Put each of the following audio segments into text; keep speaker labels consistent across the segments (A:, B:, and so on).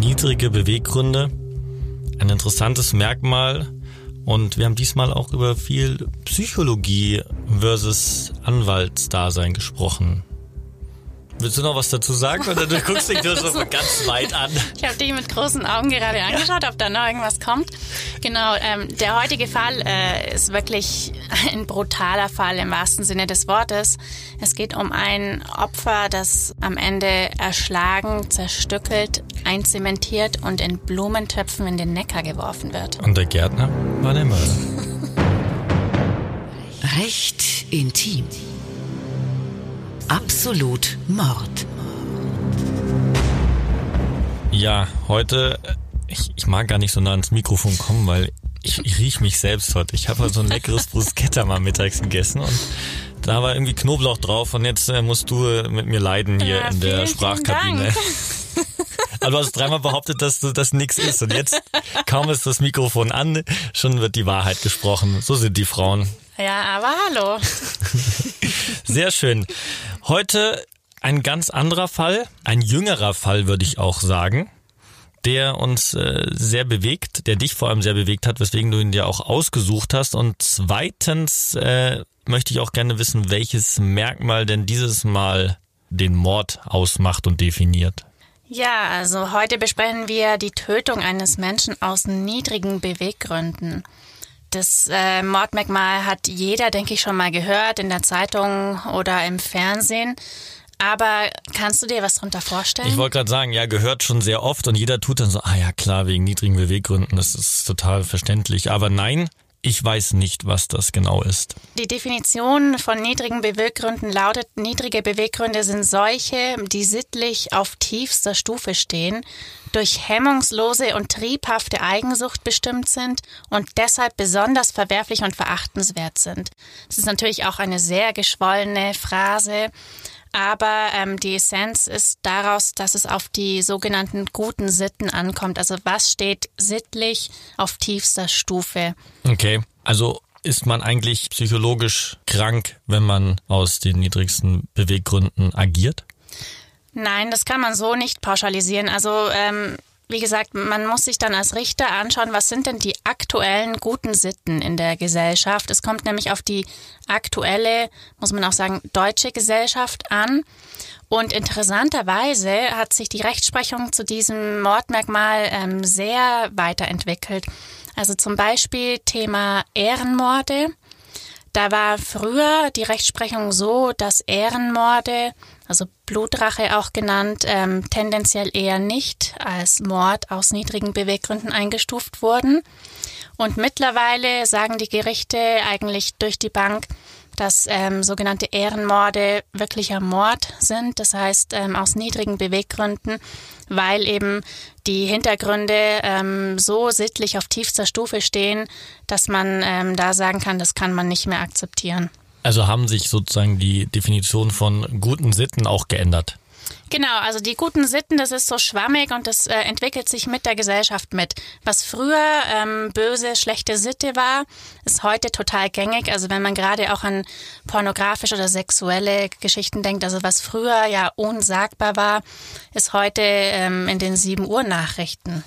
A: Niedrige Beweggründe. Ein interessantes Merkmal. Und wir haben diesmal auch über viel Psychologie versus Anwaltsdasein gesprochen. Willst du noch was dazu sagen oder du guckst dich nur so ganz weit an?
B: Ich habe dich mit großen Augen gerade angeschaut, ob da noch irgendwas kommt. Genau, ähm, der heutige Fall äh, ist wirklich ein brutaler Fall im wahrsten Sinne des Wortes. Es geht um ein Opfer, das am Ende erschlagen, zerstückelt, einzementiert und in Blumentöpfen in den Neckar geworfen wird.
A: Und der Gärtner war der Mörder.
C: Recht intim. Absolut Mord.
A: Ja, heute, ich, ich mag gar nicht so nah ans Mikrofon kommen, weil ich, ich riech mich selbst heute. Ich habe so ein leckeres Bruschetta mal mittags gegessen und da war irgendwie Knoblauch drauf und jetzt äh, musst du äh, mit mir leiden hier
B: Ja,
A: in der Sprachkabine. du hast dreimal behauptet, dass du das nix ist und jetzt kaum ist das Mikrofon an, schon wird die Wahrheit gesprochen. So sind die Frauen.
B: Ja, aber hallo.
A: Sehr schön. Heute ein ganz anderer Fall, ein jüngerer Fall würde ich auch sagen, der uns äh, sehr bewegt, der dich vor allem sehr bewegt hat, weswegen du ihn dir auch ausgesucht hast. Und zweitens äh, möchte ich auch gerne wissen, welches Merkmal denn dieses Mal den Mord ausmacht und definiert.
B: Ja, also heute besprechen wir die Tötung eines Menschen aus niedrigen Beweggründen. Das äh, Mordmerkmal hat jeder, denke ich, schon mal gehört in der Zeitung oder im Fernsehen. Aber kannst du dir was darunter vorstellen?
A: Ich wollte gerade sagen, ja, gehört schon sehr oft und jeder tut dann so, ah ja klar, wegen niedrigen Beweggründen, das ist total verständlich. Aber nein, ich weiß nicht, was das genau ist.
B: Die Definition von niedrigen Beweggründen lautet, niedrige Beweggründe sind solche, die sittlich auf tiefster Stufe stehen, durch hemmungslose und triebhafte Eigensucht bestimmt sind und deshalb besonders verwerflich und verachtenswert sind. Das ist natürlich auch eine sehr geschwollene Phrase. Aber ähm, die Essenz ist daraus, dass es auf die sogenannten guten Sitten ankommt. Also was steht sittlich auf tiefster Stufe?
A: Okay, also ist man eigentlich psychologisch krank, wenn man aus den niedrigsten Beweggründen agiert?
B: Nein, das kann man so nicht pauschalisieren. Also ähm, wie gesagt, man muss sich dann als Richter anschauen, was sind denn die aktuellen guten Sitten in der Gesellschaft. Es kommt nämlich auf die aktuelle, muss man auch sagen, deutsche Gesellschaft an. Und interessanterweise hat sich die Rechtsprechung zu diesem Mordmerkmal ähm, sehr weiterentwickelt. Also zum Beispiel Thema Ehrenmorde. Da war früher die Rechtsprechung so, dass Ehrenmorde, also Blutrache auch genannt, ähm, tendenziell eher nicht als Mord aus niedrigen Beweggründen eingestuft wurden. Und mittlerweile sagen die Gerichte eigentlich durch die Bank, dass ähm, sogenannte Ehrenmorde wirklicher Mord sind, das heißt ähm, aus niedrigen Beweggründen, weil eben die Hintergründe ähm, so sittlich auf tiefster Stufe stehen, dass man ähm, da sagen kann, das kann man nicht mehr akzeptieren.
A: Also haben sich sozusagen die Definition von guten Sitten auch geändert.
B: Genau, also die guten Sitten, das ist so schwammig und das äh, entwickelt sich mit der Gesellschaft mit. Was früher ähm, böse, schlechte Sitte war, ist heute total gängig. Also wenn man gerade auch an pornografische oder sexuelle Geschichten denkt, also was früher ja unsagbar war, ist heute ähm, in den 7 Uhr Nachrichten.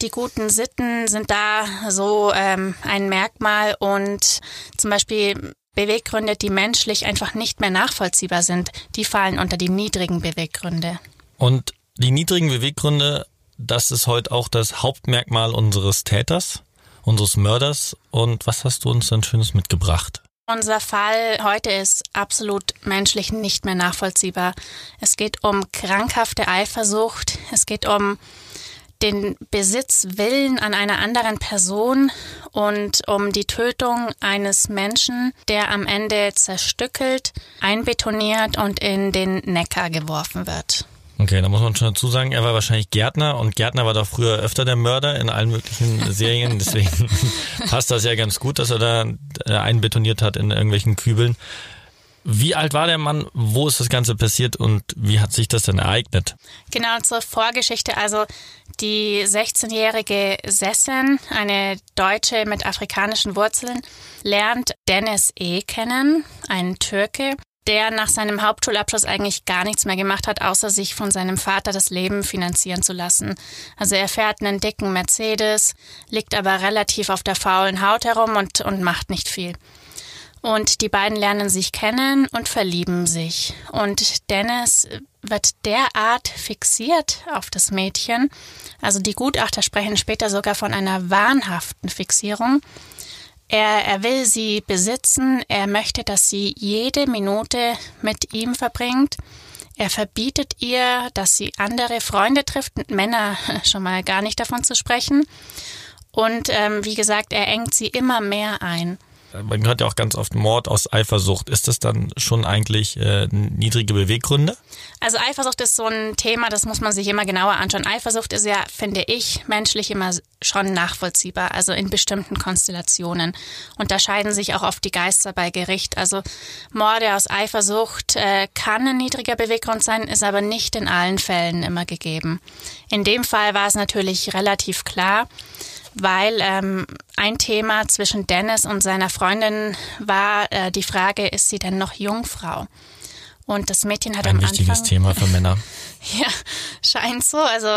B: Die guten Sitten sind da so ähm, ein Merkmal und zum Beispiel Beweggründe, die menschlich einfach nicht mehr nachvollziehbar sind, die fallen unter die niedrigen Beweggründe.
A: Und die niedrigen Beweggründe, das ist heute auch das Hauptmerkmal unseres Täters, unseres Mörders. Und was hast du uns denn Schönes mitgebracht?
B: Unser Fall heute ist absolut menschlich nicht mehr nachvollziehbar. Es geht um krankhafte Eifersucht, es geht um den Besitzwillen an einer anderen Person und um die Tötung eines Menschen, der am Ende zerstückelt, einbetoniert und in den Neckar geworfen wird.
A: Okay, da muss man schon dazu sagen, er war wahrscheinlich Gärtner und Gärtner war doch früher öfter der Mörder in allen möglichen Serien, deswegen passt das ja ganz gut, dass er da äh, einbetoniert hat in irgendwelchen Kübeln. Wie alt war der Mann? Wo ist das Ganze passiert und wie hat sich das denn ereignet?
B: Genau zur Vorgeschichte. Also die 16-jährige Sessin, eine Deutsche mit afrikanischen Wurzeln, lernt Dennis E. kennen, einen Türke. der nach seinem Hauptschulabschluss eigentlich gar nichts mehr gemacht hat, außer sich von seinem Vater das Leben finanzieren zu lassen. Also er fährt einen dicken Mercedes, liegt aber relativ auf der faulen Haut herum und, und macht nicht viel. Und die beiden lernen sich kennen und verlieben sich. Und Dennis wird derart fixiert auf das Mädchen. Also die Gutachter sprechen später sogar von einer wahnhaften Fixierung. Er, er will sie besitzen. Er möchte, dass sie jede Minute mit ihm verbringt. Er verbietet ihr, dass sie andere Freunde trifft, mit Männer schon mal gar nicht davon zu sprechen. Und ähm, wie gesagt, er engt sie immer mehr ein
A: man hört ja auch ganz oft Mord aus Eifersucht. Ist das dann schon eigentlich äh, niedrige Beweggründe?
B: Also Eifersucht ist so ein Thema, das muss man sich immer genauer anschauen. Eifersucht ist ja, finde ich, menschlich immer schon nachvollziehbar, also in bestimmten Konstellationen. Unterscheiden sich auch oft die Geister bei Gericht. Also Morde aus Eifersucht äh, kann ein niedriger Beweggrund sein, ist aber nicht in allen Fällen immer gegeben. In dem Fall war es natürlich relativ klar weil ähm, ein Thema zwischen Dennis und seiner Freundin war äh, die Frage, ist sie denn noch Jungfrau? Und das Mädchen hat
A: ein
B: am
A: wichtiges
B: Anfang,
A: Thema für Männer.
B: Ja, scheint so. Also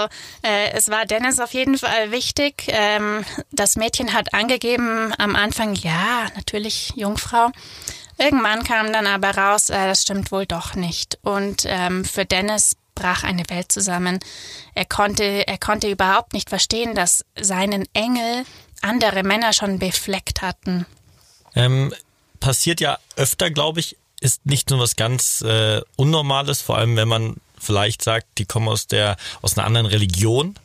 B: äh, es war Dennis auf jeden Fall wichtig. Ähm, das Mädchen hat angegeben am Anfang, ja, natürlich Jungfrau. Irgendwann kam dann aber raus, äh, das stimmt wohl doch nicht. Und ähm, für Dennis brach eine Welt zusammen. Er konnte, er konnte überhaupt nicht verstehen, dass seinen Engel andere Männer schon befleckt hatten.
A: Ähm, passiert ja öfter, glaube ich, ist nicht nur was ganz äh, Unnormales, vor allem wenn man vielleicht sagt, die kommen aus der aus einer anderen Religion.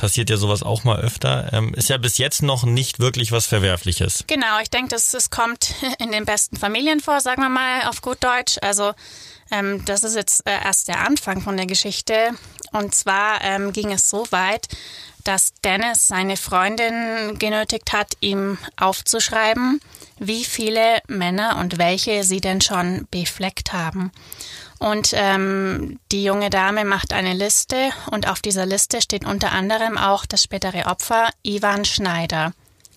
A: Passiert ja sowas auch mal öfter. Ähm, ist ja bis jetzt noch nicht wirklich was Verwerfliches.
B: Genau, ich denke, das, das kommt in den besten Familien vor, sagen wir mal auf gut Deutsch. Also ähm, das ist jetzt äh, erst der Anfang von der Geschichte. Und zwar ähm, ging es so weit, dass Dennis seine Freundin genötigt hat, ihm aufzuschreiben, wie viele Männer und welche sie denn schon befleckt haben. Und ähm, die junge Dame macht eine Liste und auf dieser Liste steht unter anderem auch das spätere Opfer Ivan Schneider.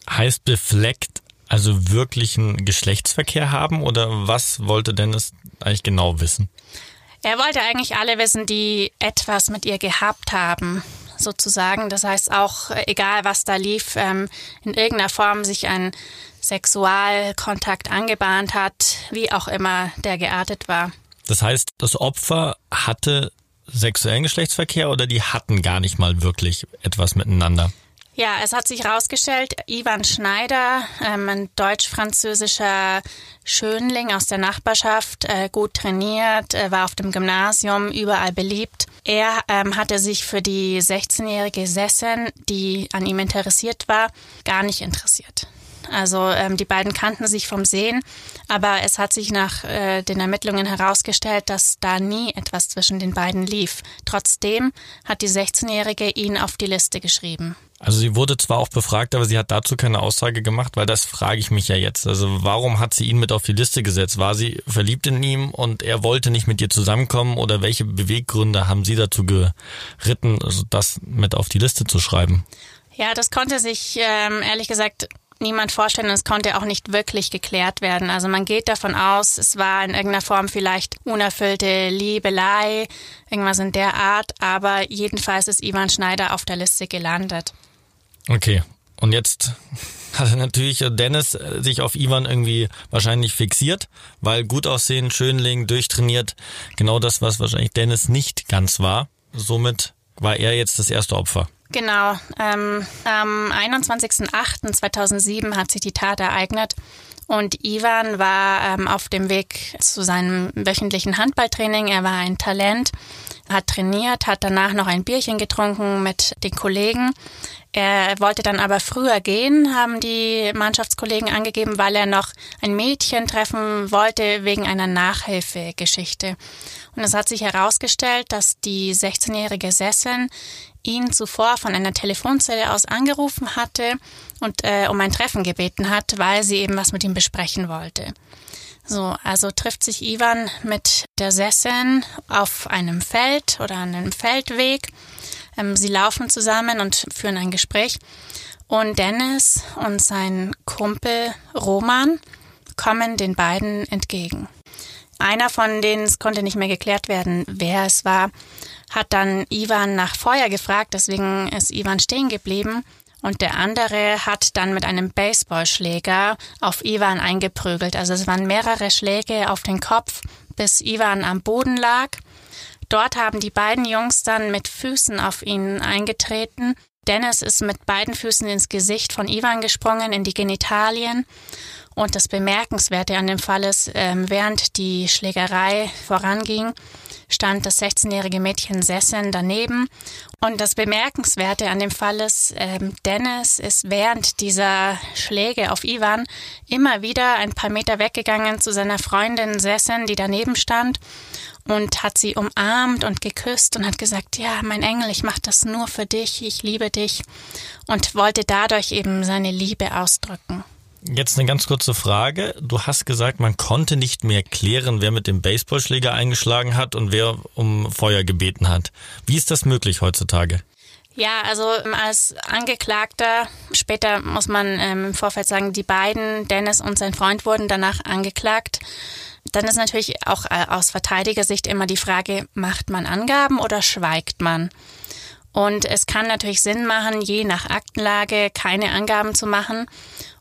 A: Heißt befleckt also wirklichen Geschlechtsverkehr haben oder was wollte Dennis eigentlich genau wissen?
B: Er wollte eigentlich alle wissen, die etwas mit ihr gehabt haben, sozusagen. Das heißt auch, egal was da lief, ähm, in irgendeiner Form sich ein Sexualkontakt angebahnt hat, wie auch immer der geartet war.
A: Das heißt, das Opfer hatte sexuellen Geschlechtsverkehr oder die hatten gar nicht mal wirklich etwas miteinander?
B: Ja, es hat sich herausgestellt, Ivan Schneider, ähm, ein deutsch-französischer Schönling aus der Nachbarschaft, äh, gut trainiert, äh, war auf dem Gymnasium, überall beliebt. Er ähm, hatte sich für die 16-jährige Sessen, die an ihm interessiert war, gar nicht interessiert. Also ähm, die beiden kannten sich vom Sehen, aber es hat sich nach äh, den Ermittlungen herausgestellt, dass da nie etwas zwischen den beiden lief. Trotzdem hat die 16-Jährige ihn auf die Liste geschrieben.
A: Also sie wurde zwar auch befragt, aber sie hat dazu keine Aussage gemacht, weil das frage ich mich ja jetzt. Also warum hat sie ihn mit auf die Liste gesetzt? War sie verliebt in ihm und er wollte nicht mit ihr zusammenkommen oder welche Beweggründe haben sie dazu geritten, also das mit auf die Liste zu schreiben?
B: Ja, das konnte sich ähm, ehrlich gesagt niemand vorstellen und es konnte auch nicht wirklich geklärt werden. Also man geht davon aus, es war in irgendeiner Form vielleicht unerfüllte Liebelei, irgendwas in der Art, aber jedenfalls ist Ivan Schneider auf der Liste gelandet.
A: Okay. Und jetzt hat natürlich Dennis sich auf Ivan irgendwie wahrscheinlich fixiert, weil gut aussehen, Schönling, durchtrainiert, genau das, was wahrscheinlich Dennis nicht ganz war. Somit war er jetzt das erste Opfer.
B: Genau. Ähm, am 21.08.2007 hat sich die Tat ereignet und Ivan war ähm, auf dem Weg zu seinem wöchentlichen Handballtraining. Er war ein Talent, hat trainiert, hat danach noch ein Bierchen getrunken mit den Kollegen. Er wollte dann aber früher gehen, haben die Mannschaftskollegen angegeben, weil er noch ein Mädchen treffen wollte wegen einer Nachhilfegeschichte. Und es hat sich herausgestellt, dass die 16-jährige Sessin ihn zuvor von einer Telefonzelle aus angerufen hatte und äh, um ein Treffen gebeten hat, weil sie eben was mit ihm besprechen wollte. So, also trifft sich Ivan mit der Sessin auf einem Feld oder an einem Feldweg ähm, sie laufen zusammen und führen ein Gespräch. Und Dennis und sein Kumpel Roman kommen den beiden entgegen. Einer von denen, es konnte nicht mehr geklärt werden, wer es war, hat dann Ivan nach Feuer gefragt, deswegen ist Ivan stehen geblieben. Und der andere hat dann mit einem Baseballschläger auf Ivan eingeprügelt. Also es waren mehrere Schläge auf den Kopf, bis Ivan am Boden lag. Dort haben die beiden Jungs dann mit Füßen auf ihn eingetreten. Dennis ist mit beiden Füßen ins Gesicht von Ivan gesprungen, in die Genitalien. Und das Bemerkenswerte an dem Fall ist, ähm, während die Schlägerei voranging, stand das 16-jährige Mädchen Sessen daneben. Und das Bemerkenswerte an dem Fall ist, ähm, Dennis ist während dieser Schläge auf Ivan immer wieder ein paar Meter weggegangen zu seiner Freundin Sessen, die daneben stand und hat sie umarmt und geküsst und hat gesagt, ja, mein Engel, ich mache das nur für dich, ich liebe dich und wollte dadurch eben seine Liebe ausdrücken.
A: Jetzt eine ganz kurze Frage. Du hast gesagt, man konnte nicht mehr klären, wer mit dem Baseballschläger eingeschlagen hat und wer um Feuer gebeten hat. Wie ist das möglich heutzutage?
B: Ja, also ähm, als Angeklagter, später muss man ähm, im Vorfeld sagen, die beiden, Dennis und sein Freund, wurden danach angeklagt. Dann ist natürlich auch äh, aus Verteidigersicht immer die Frage, macht man Angaben oder schweigt man? Und es kann natürlich Sinn machen, je nach Aktenlage keine Angaben zu machen.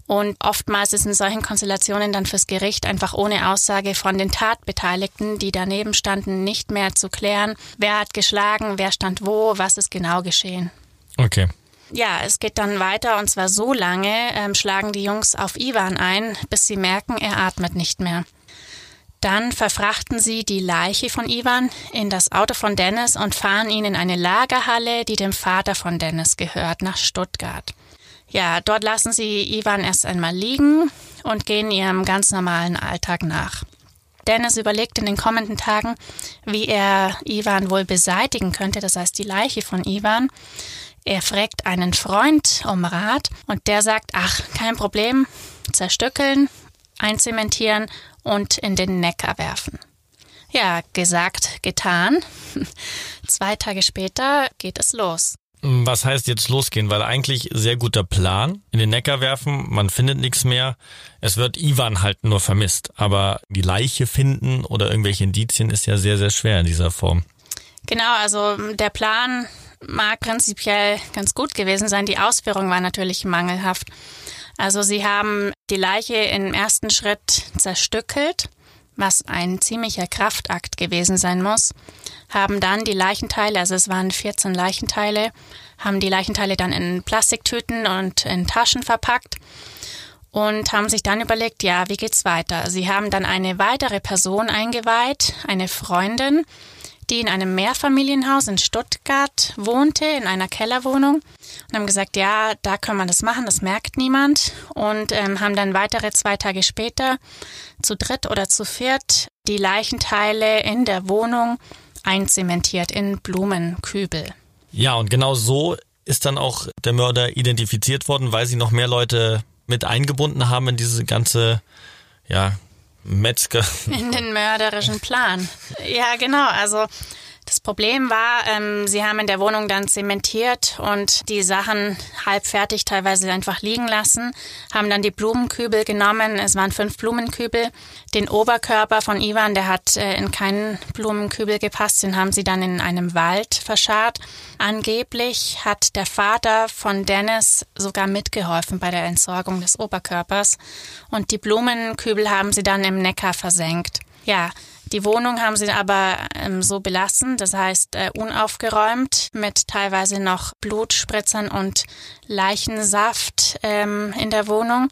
B: Und oftmals ist in solchen Konstellationen dann fürs Gericht einfach ohne Aussage von den Tatbeteiligten, die daneben standen, nicht mehr zu klären, wer hat geschlagen, wer stand wo, was ist genau geschehen.
A: Okay.
B: Ja, es geht dann weiter und zwar so lange ähm, schlagen die Jungs auf Ivan ein, bis sie merken, er atmet nicht mehr. Dann verfrachten sie die Leiche von Ivan in das Auto von Dennis und fahren ihn in eine Lagerhalle, die dem Vater von Dennis gehört, nach Stuttgart. Ja, dort lassen sie Ivan erst einmal liegen und gehen ihrem ganz normalen Alltag nach. Dennis überlegt in den kommenden Tagen, wie er Ivan wohl beseitigen könnte, das heißt die Leiche von Ivan. Er fragt einen Freund um Rat und der sagt, ach, kein Problem, zerstückeln, einzementieren und in den Neckar werfen. Ja, gesagt, getan. Zwei Tage später geht es los.
A: Was heißt jetzt losgehen? Weil eigentlich sehr guter Plan. In den Neckar werfen, man findet nichts mehr. Es wird Ivan halt nur vermisst. Aber die Leiche finden oder irgendwelche Indizien ist ja sehr, sehr schwer in dieser Form.
B: Genau, also der Plan mag prinzipiell ganz gut gewesen sein. Die Ausführung war natürlich mangelhaft. Also sie haben die Leiche im ersten Schritt zerstückelt, was ein ziemlicher Kraftakt gewesen sein muss haben dann die Leichenteile, also es waren 14 Leichenteile, haben die Leichenteile dann in Plastiktüten und in Taschen verpackt und haben sich dann überlegt, ja, wie geht's weiter? Sie haben dann eine weitere Person eingeweiht, eine Freundin, die in einem Mehrfamilienhaus in Stuttgart wohnte, in einer Kellerwohnung und haben gesagt, ja, da kann man das machen, das merkt niemand und ähm, haben dann weitere zwei Tage später zu dritt oder zu viert die Leichenteile in der Wohnung einzementiert in Blumenkübel.
A: Ja, und genau so ist dann auch der Mörder identifiziert worden, weil sie noch mehr Leute mit eingebunden haben in diese ganze, ja, Metzger.
B: In den mörderischen Plan. Ja, genau. Also das Problem war, ähm, sie haben in der Wohnung dann zementiert und die Sachen halb fertig teilweise einfach liegen lassen, haben dann die Blumenkübel genommen, es waren fünf Blumenkübel. Den Oberkörper von Ivan, der hat äh, in keinen Blumenkübel gepasst, den haben sie dann in einem Wald verscharrt. Angeblich hat der Vater von Dennis sogar mitgeholfen bei der Entsorgung des Oberkörpers und die Blumenkübel haben sie dann im Neckar versenkt. Ja, die Wohnung haben sie aber ähm, so belassen, das heißt äh, unaufgeräumt mit teilweise noch Blutspritzern und Leichensaft ähm, in der Wohnung.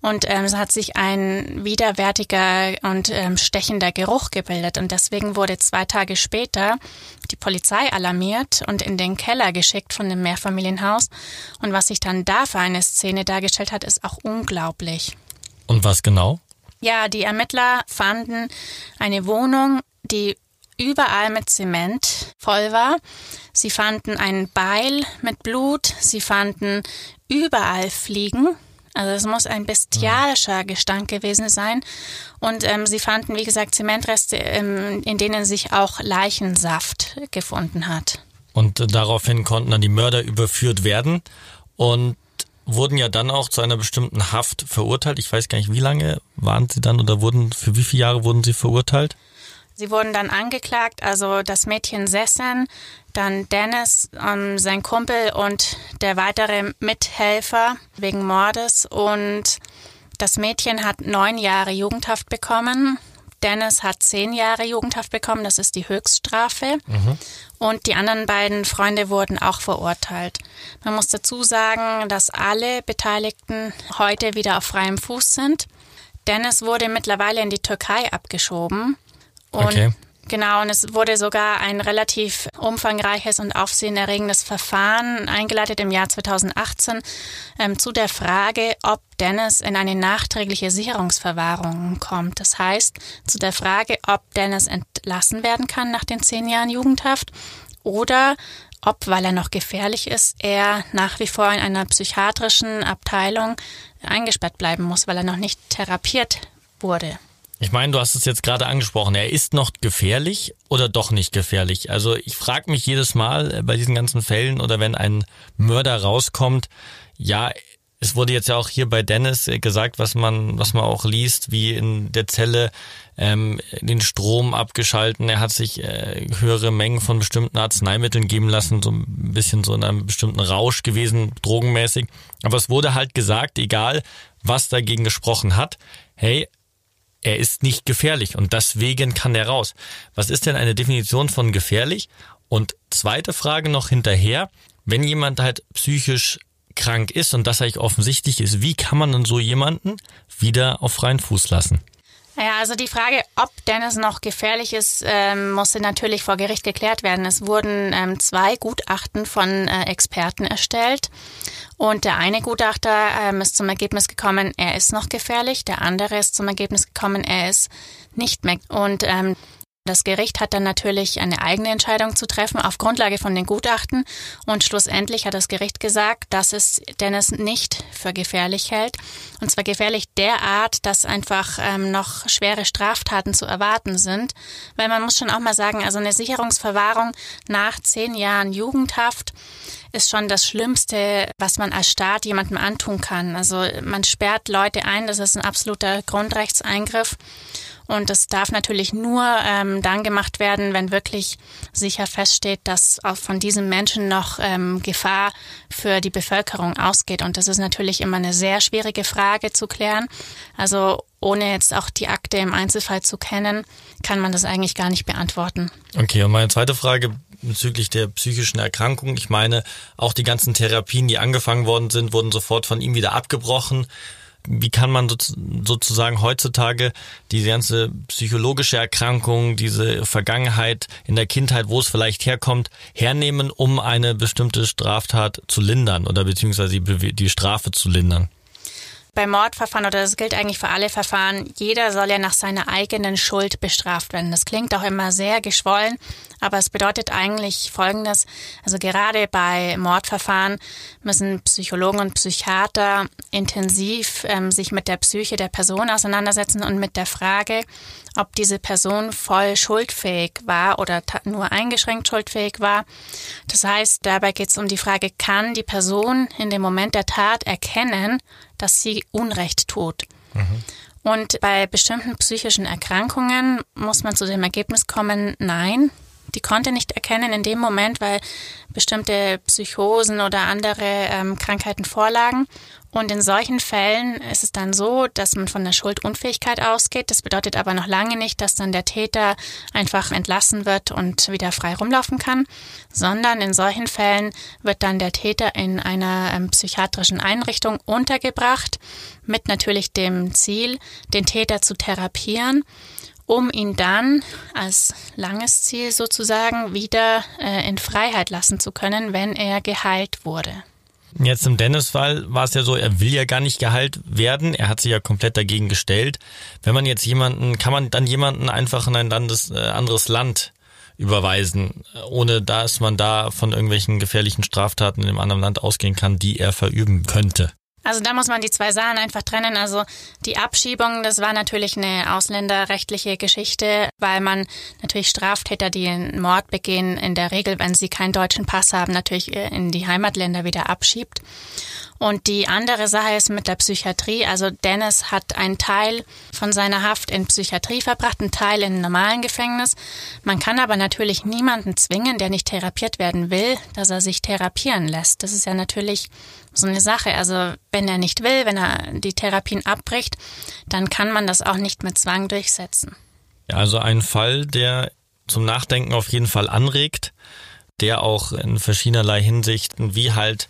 B: Und ähm, es hat sich ein widerwärtiger und ähm, stechender Geruch gebildet. Und deswegen wurde zwei Tage später die Polizei alarmiert und in den Keller geschickt von dem Mehrfamilienhaus. Und was sich dann da für eine Szene dargestellt hat, ist auch unglaublich.
A: Und was genau?
B: Ja, die Ermittler fanden eine Wohnung, die überall mit Zement voll war. Sie fanden ein Beil mit Blut. Sie fanden überall Fliegen. Also es muss ein bestialischer Gestank gewesen sein. Und ähm, sie fanden, wie gesagt, Zementreste, ähm, in denen sich auch Leichensaft gefunden hat.
A: Und äh, daraufhin konnten dann die Mörder überführt werden. Und wurden ja dann auch zu einer bestimmten Haft verurteilt. Ich weiß gar nicht, wie lange waren sie dann oder wurden, für wie viele Jahre wurden sie verurteilt?
B: Sie wurden dann angeklagt, also das Mädchen Sessen, dann Dennis, ähm, sein Kumpel und der weitere Mithelfer wegen Mordes. Und das Mädchen hat neun Jahre Jugendhaft bekommen. Dennis hat zehn Jahre Jugendhaft bekommen, das ist die Höchststrafe. Mhm. Und die anderen beiden Freunde wurden auch verurteilt. Man muss dazu sagen, dass alle Beteiligten heute wieder auf freiem Fuß sind. Dennis wurde mittlerweile in die Türkei abgeschoben. Und okay. Genau, und es wurde sogar ein relativ umfangreiches und aufsehenerregendes Verfahren eingeleitet im Jahr 2018 ähm, zu der Frage, ob Dennis in eine nachträgliche Sicherungsverwahrung kommt. Das heißt, zu der Frage, ob Dennis entlassen werden kann nach den zehn Jahren Jugendhaft oder ob, weil er noch gefährlich ist, er nach wie vor in einer psychiatrischen Abteilung eingesperrt bleiben muss, weil er noch nicht therapiert wurde.
A: Ich meine, du hast es jetzt gerade angesprochen. Er ist noch gefährlich oder doch nicht gefährlich? Also ich frage mich jedes Mal äh, bei diesen ganzen Fällen oder wenn ein Mörder rauskommt, ja, es wurde jetzt ja auch hier bei Dennis äh, gesagt, was man, was man auch liest, wie in der Zelle ähm, den Strom abgeschalten. Er hat sich äh, höhere Mengen von bestimmten Arzneimitteln geben lassen, so ein bisschen so in einem bestimmten Rausch gewesen, drogenmäßig. Aber es wurde halt gesagt, egal was dagegen gesprochen hat, hey, er ist nicht gefährlich und deswegen kann er raus. Was ist denn eine Definition von gefährlich? Und zweite Frage noch hinterher, wenn jemand halt psychisch krank ist und das eigentlich offensichtlich ist, wie kann man dann so jemanden wieder auf freien Fuß lassen?
B: Ja, also die Frage, ob Dennis noch gefährlich ist, ähm, musste natürlich vor Gericht geklärt werden. Es wurden ähm, zwei Gutachten von äh, Experten erstellt und der eine Gutachter ähm, ist zum Ergebnis gekommen, er ist noch gefährlich, der andere ist zum Ergebnis gekommen, er ist nicht mehr. Und ähm, das Gericht hat dann natürlich eine eigene Entscheidung zu treffen auf Grundlage von den Gutachten und schlussendlich hat das Gericht gesagt, dass es Dennis nicht für gefährlich hält. Und zwar gefährlich derart, dass einfach ähm, noch schwere Straftaten zu erwarten sind. Weil man muss schon auch mal sagen, also eine Sicherungsverwahrung nach zehn Jahren Jugendhaft ist schon das Schlimmste, was man als Staat jemandem antun kann. Also man sperrt Leute ein, das ist ein absoluter Grundrechtseingriff. Und das darf natürlich nur ähm, dann gemacht werden, wenn wirklich sicher feststeht, dass auch von diesem Menschen noch ähm, Gefahr für die Bevölkerung ausgeht. Und das ist natürlich immer eine sehr schwierige Frage zu klären. Also ohne jetzt auch die Akte im Einzelfall zu kennen, kann man das eigentlich gar nicht beantworten.
A: Okay, und meine zweite Frage bezüglich der psychischen Erkrankung. Ich meine, auch die ganzen Therapien, die angefangen worden sind, wurden sofort von ihm wieder abgebrochen wie kann man sozusagen heutzutage diese ganze psychologische Erkrankung, diese Vergangenheit in der Kindheit, wo es vielleicht herkommt, hernehmen, um eine bestimmte Straftat zu lindern oder beziehungsweise die Strafe zu lindern?
B: Bei Mordverfahren oder das gilt eigentlich für alle Verfahren, jeder soll ja nach seiner eigenen Schuld bestraft werden. Das klingt auch immer sehr geschwollen, aber es bedeutet eigentlich Folgendes. Also gerade bei Mordverfahren müssen Psychologen und Psychiater intensiv ähm, sich mit der Psyche der Person auseinandersetzen und mit der Frage, ob diese Person voll schuldfähig war oder nur eingeschränkt schuldfähig war. Das heißt, dabei geht es um die Frage, kann die Person in dem Moment der Tat erkennen, dass sie Unrecht tut. Mhm. Und bei bestimmten psychischen Erkrankungen muss man zu dem Ergebnis kommen, nein, die konnte nicht erkennen in dem Moment, weil bestimmte Psychosen oder andere ähm, Krankheiten vorlagen. Und in solchen Fällen ist es dann so, dass man von der Schuldunfähigkeit ausgeht. Das bedeutet aber noch lange nicht, dass dann der Täter einfach entlassen wird und wieder frei rumlaufen kann, sondern in solchen Fällen wird dann der Täter in einer ähm, psychiatrischen Einrichtung untergebracht, mit natürlich dem Ziel, den Täter zu therapieren um ihn dann als langes Ziel sozusagen wieder äh, in Freiheit lassen zu können, wenn er geheilt wurde.
A: Jetzt im Dennis-Fall war es ja so, er will ja gar nicht geheilt werden. Er hat sich ja komplett dagegen gestellt. Wenn man jetzt jemanden, kann man dann jemanden einfach in ein Landes, äh, anderes Land überweisen, ohne dass man da von irgendwelchen gefährlichen Straftaten in einem anderen Land ausgehen kann, die er verüben könnte?
B: Also da muss man die zwei Sachen einfach trennen. Also die Abschiebung, das war natürlich eine ausländerrechtliche Geschichte, weil man natürlich Straftäter, die einen Mord begehen, in der Regel, wenn sie keinen deutschen Pass haben, natürlich in die Heimatländer wieder abschiebt. Und die andere Sache ist mit der Psychiatrie. Also Dennis hat einen Teil von seiner Haft in Psychiatrie verbracht, einen Teil in einem normalen Gefängnis. Man kann aber natürlich niemanden zwingen, der nicht therapiert werden will, dass er sich therapieren lässt. Das ist ja natürlich so eine Sache. Also wenn er nicht will, wenn er die Therapien abbricht, dann kann man das auch nicht mit Zwang durchsetzen.
A: Ja, also ein Fall, der zum Nachdenken auf jeden Fall anregt, der auch in verschiedenerlei Hinsichten wie halt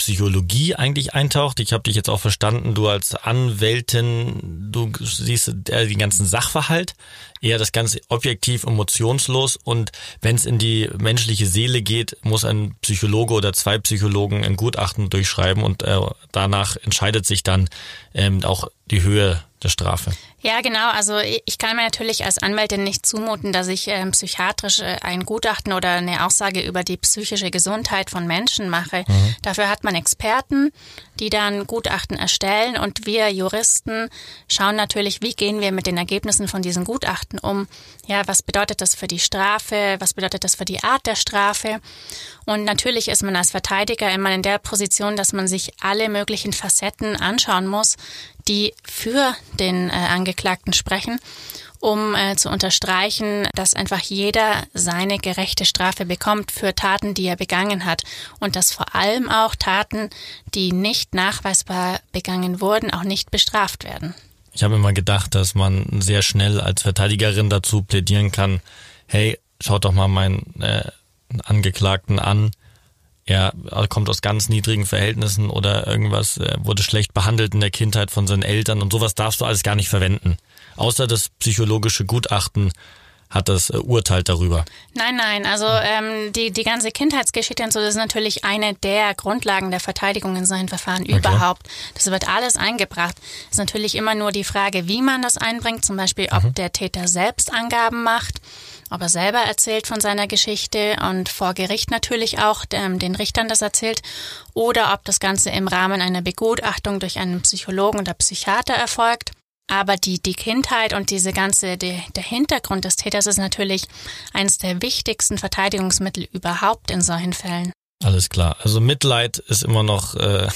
A: Psychologie eigentlich eintaucht. Ich habe dich jetzt auch verstanden, du als Anwältin, du siehst eher den ganzen Sachverhalt, eher das Ganze objektiv, emotionslos und wenn es in die menschliche Seele geht, muss ein Psychologe oder zwei Psychologen ein Gutachten durchschreiben und äh, danach entscheidet sich dann ähm, auch die Höhe der Strafe.
B: Ja, genau. Also ich kann mir natürlich als Anwältin nicht zumuten, dass ich äh, psychiatrisch äh, ein Gutachten oder eine Aussage über die psychische Gesundheit von Menschen mache. Mhm. Dafür hat man Experten, die dann Gutachten erstellen und wir Juristen schauen natürlich, wie gehen wir mit den Ergebnissen von diesen Gutachten um. Ja, was bedeutet das für die Strafe? Was bedeutet das für die Art der Strafe? Und natürlich ist man als Verteidiger immer in der Position, dass man sich alle möglichen Facetten anschauen muss, die für den äh, Angeklagten sprechen um äh, zu unterstreichen, dass einfach jeder seine gerechte Strafe bekommt für Taten, die er begangen hat und dass vor allem auch Taten, die nicht nachweisbar begangen wurden, auch nicht bestraft werden.
A: Ich habe immer gedacht, dass man sehr schnell als Verteidigerin dazu plädieren kann, hey, schaut doch mal meinen äh, Angeklagten an, er kommt aus ganz niedrigen Verhältnissen oder irgendwas, er wurde schlecht behandelt in der Kindheit von seinen Eltern und sowas darfst du alles gar nicht verwenden. Außer das psychologische Gutachten hat das äh, Urteil darüber.
B: Nein, nein, also ähm, die, die ganze Kindheitsgeschichte und so, das ist natürlich eine der Grundlagen der Verteidigung in solchen Verfahren okay. überhaupt. Das wird alles eingebracht. Es ist natürlich immer nur die Frage, wie man das einbringt, zum Beispiel, ob mhm. der Täter selbst Angaben macht ob er selber erzählt von seiner Geschichte und vor Gericht natürlich auch ähm, den Richtern das erzählt oder ob das Ganze im Rahmen einer Begutachtung durch einen Psychologen oder Psychiater erfolgt. Aber die, die Kindheit und diese ganze, die, der Hintergrund des Täters ist natürlich eines der wichtigsten Verteidigungsmittel überhaupt in solchen Fällen.
A: Alles klar. Also Mitleid ist immer noch äh,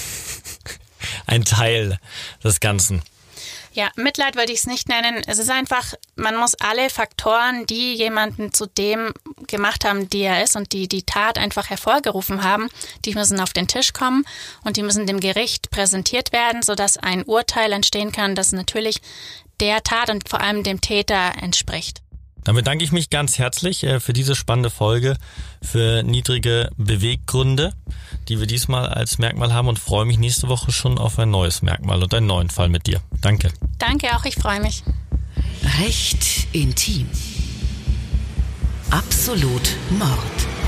A: ein Teil des Ganzen.
B: Ja, Mitleid würde ich es nicht nennen. Es ist einfach, man muss alle Faktoren, die jemanden zu dem gemacht haben, die er ist und die die Tat einfach hervorgerufen haben, die müssen auf den Tisch kommen und die müssen dem Gericht präsentiert werden, sodass ein Urteil entstehen kann, das natürlich der Tat und vor allem dem Täter entspricht.
A: Dann bedanke ich mich ganz herzlich äh, für diese spannende Folge, für niedrige Beweggründe, die wir diesmal als Merkmal haben und freue mich nächste Woche schon auf ein neues Merkmal und einen neuen Fall mit dir. Danke.
B: Danke auch, ich freue mich.
C: Recht intim. Absolut Mord.